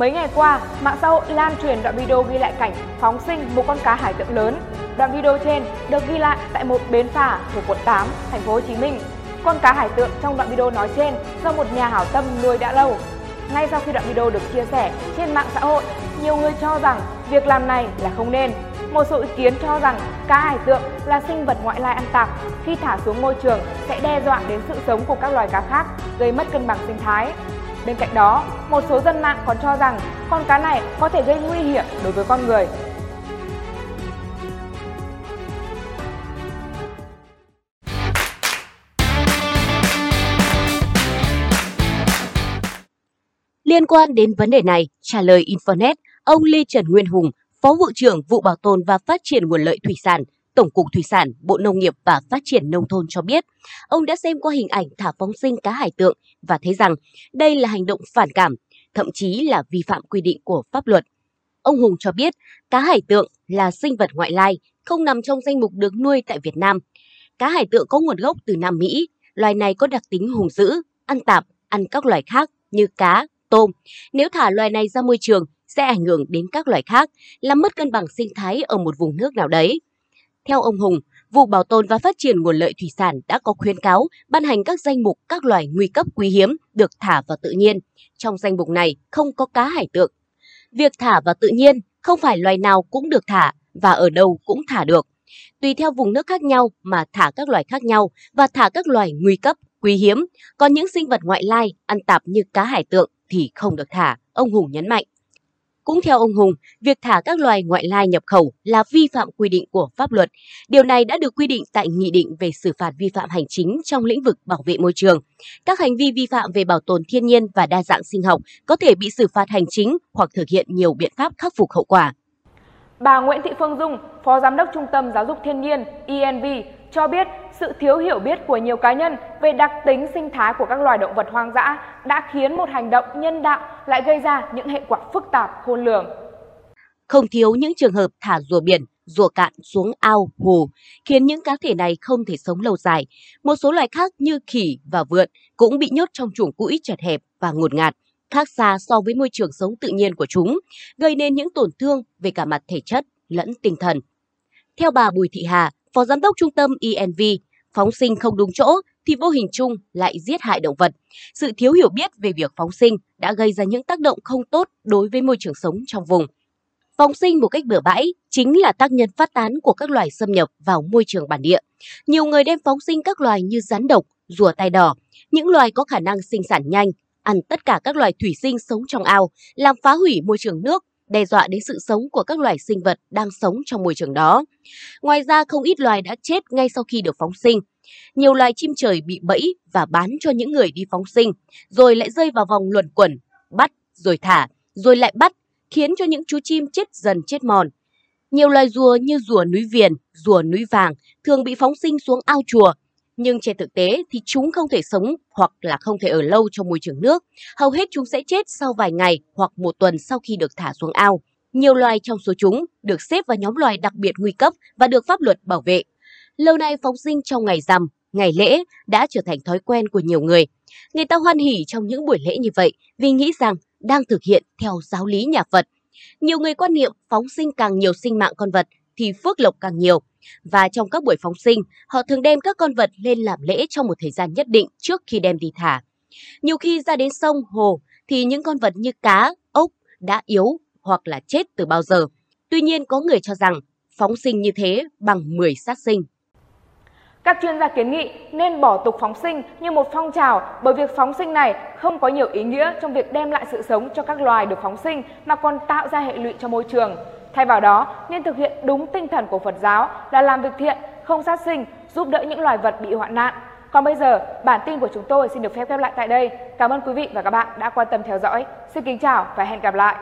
Mấy ngày qua, mạng xã hội lan truyền đoạn video ghi lại cảnh phóng sinh một con cá hải tượng lớn. Đoạn video trên được ghi lại tại một bến phà thuộc quận 8, thành phố Hồ Chí Minh. Con cá hải tượng trong đoạn video nói trên do một nhà hảo tâm nuôi đã lâu. Ngay sau khi đoạn video được chia sẻ trên mạng xã hội, nhiều người cho rằng việc làm này là không nên. Một số ý kiến cho rằng cá hải tượng là sinh vật ngoại lai ăn tạp, khi thả xuống môi trường sẽ đe dọa đến sự sống của các loài cá khác, gây mất cân bằng sinh thái. Bên cạnh đó, một số dân mạng còn cho rằng con cá này có thể gây nguy hiểm đối với con người. Liên quan đến vấn đề này, trả lời Infonet, ông Lê Trần Nguyên Hùng, Phó vụ trưởng vụ bảo tồn và phát triển nguồn lợi thủy sản, Tổng cục Thủy sản, Bộ Nông nghiệp và Phát triển Nông thôn cho biết, ông đã xem qua hình ảnh thả phóng sinh cá hải tượng và thấy rằng đây là hành động phản cảm, thậm chí là vi phạm quy định của pháp luật. Ông Hùng cho biết, cá hải tượng là sinh vật ngoại lai, không nằm trong danh mục được nuôi tại Việt Nam. Cá hải tượng có nguồn gốc từ Nam Mỹ, loài này có đặc tính hùng dữ, ăn tạp, ăn các loài khác như cá, tôm. Nếu thả loài này ra môi trường sẽ ảnh hưởng đến các loài khác, làm mất cân bằng sinh thái ở một vùng nước nào đấy. Theo ông Hùng, vụ bảo tồn và phát triển nguồn lợi thủy sản đã có khuyến cáo ban hành các danh mục các loài nguy cấp quý hiếm được thả vào tự nhiên. Trong danh mục này không có cá hải tượng. Việc thả vào tự nhiên không phải loài nào cũng được thả và ở đâu cũng thả được. Tùy theo vùng nước khác nhau mà thả các loài khác nhau và thả các loài nguy cấp, quý hiếm. Còn những sinh vật ngoại lai ăn tạp như cá hải tượng thì không được thả, ông Hùng nhấn mạnh. Cũng theo ông Hùng, việc thả các loài ngoại lai nhập khẩu là vi phạm quy định của pháp luật. Điều này đã được quy định tại Nghị định về xử phạt vi phạm hành chính trong lĩnh vực bảo vệ môi trường. Các hành vi vi phạm về bảo tồn thiên nhiên và đa dạng sinh học có thể bị xử phạt hành chính hoặc thực hiện nhiều biện pháp khắc phục hậu quả. Bà Nguyễn Thị Phương Dung, Phó Giám đốc Trung tâm Giáo dục Thiên nhiên ENV cho biết sự thiếu hiểu biết của nhiều cá nhân về đặc tính sinh thái của các loài động vật hoang dã đã khiến một hành động nhân đạo lại gây ra những hệ quả phức tạp khôn lường. Không thiếu những trường hợp thả rùa biển, rùa cạn xuống ao, hồ, khiến những cá thể này không thể sống lâu dài. Một số loài khác như khỉ và vượn cũng bị nhốt trong chuồng cũi chật hẹp và ngột ngạt, khác xa so với môi trường sống tự nhiên của chúng, gây nên những tổn thương về cả mặt thể chất lẫn tinh thần. Theo bà Bùi Thị Hà, Phó Giám đốc Trung tâm ENV, phóng sinh không đúng chỗ thì vô hình chung lại giết hại động vật. Sự thiếu hiểu biết về việc phóng sinh đã gây ra những tác động không tốt đối với môi trường sống trong vùng. Phóng sinh một cách bừa bãi chính là tác nhân phát tán của các loài xâm nhập vào môi trường bản địa. Nhiều người đem phóng sinh các loài như rắn độc, rùa tai đỏ, những loài có khả năng sinh sản nhanh, ăn tất cả các loài thủy sinh sống trong ao, làm phá hủy môi trường nước đe dọa đến sự sống của các loài sinh vật đang sống trong môi trường đó. Ngoài ra, không ít loài đã chết ngay sau khi được phóng sinh. Nhiều loài chim trời bị bẫy và bán cho những người đi phóng sinh, rồi lại rơi vào vòng luẩn quẩn, bắt rồi thả, rồi lại bắt, khiến cho những chú chim chết dần chết mòn. Nhiều loài rùa như rùa núi viền, rùa núi vàng thường bị phóng sinh xuống ao chùa, nhưng trên thực tế thì chúng không thể sống hoặc là không thể ở lâu trong môi trường nước. Hầu hết chúng sẽ chết sau vài ngày hoặc một tuần sau khi được thả xuống ao. Nhiều loài trong số chúng được xếp vào nhóm loài đặc biệt nguy cấp và được pháp luật bảo vệ. Lâu nay phóng sinh trong ngày rằm, ngày lễ đã trở thành thói quen của nhiều người. Người ta hoan hỉ trong những buổi lễ như vậy vì nghĩ rằng đang thực hiện theo giáo lý nhà Phật. Nhiều người quan niệm phóng sinh càng nhiều sinh mạng con vật thì phước lộc càng nhiều. Và trong các buổi phóng sinh, họ thường đem các con vật lên làm lễ trong một thời gian nhất định trước khi đem đi thả. Nhiều khi ra đến sông, hồ thì những con vật như cá, ốc đã yếu hoặc là chết từ bao giờ. Tuy nhiên có người cho rằng phóng sinh như thế bằng 10 sát sinh. Các chuyên gia kiến nghị nên bỏ tục phóng sinh như một phong trào bởi việc phóng sinh này không có nhiều ý nghĩa trong việc đem lại sự sống cho các loài được phóng sinh mà còn tạo ra hệ lụy cho môi trường. Thay vào đó, nên thực hiện đúng tinh thần của Phật giáo là làm việc thiện, không sát sinh, giúp đỡ những loài vật bị hoạn nạn. Còn bây giờ, bản tin của chúng tôi xin được phép khép lại tại đây. Cảm ơn quý vị và các bạn đã quan tâm theo dõi. Xin kính chào và hẹn gặp lại.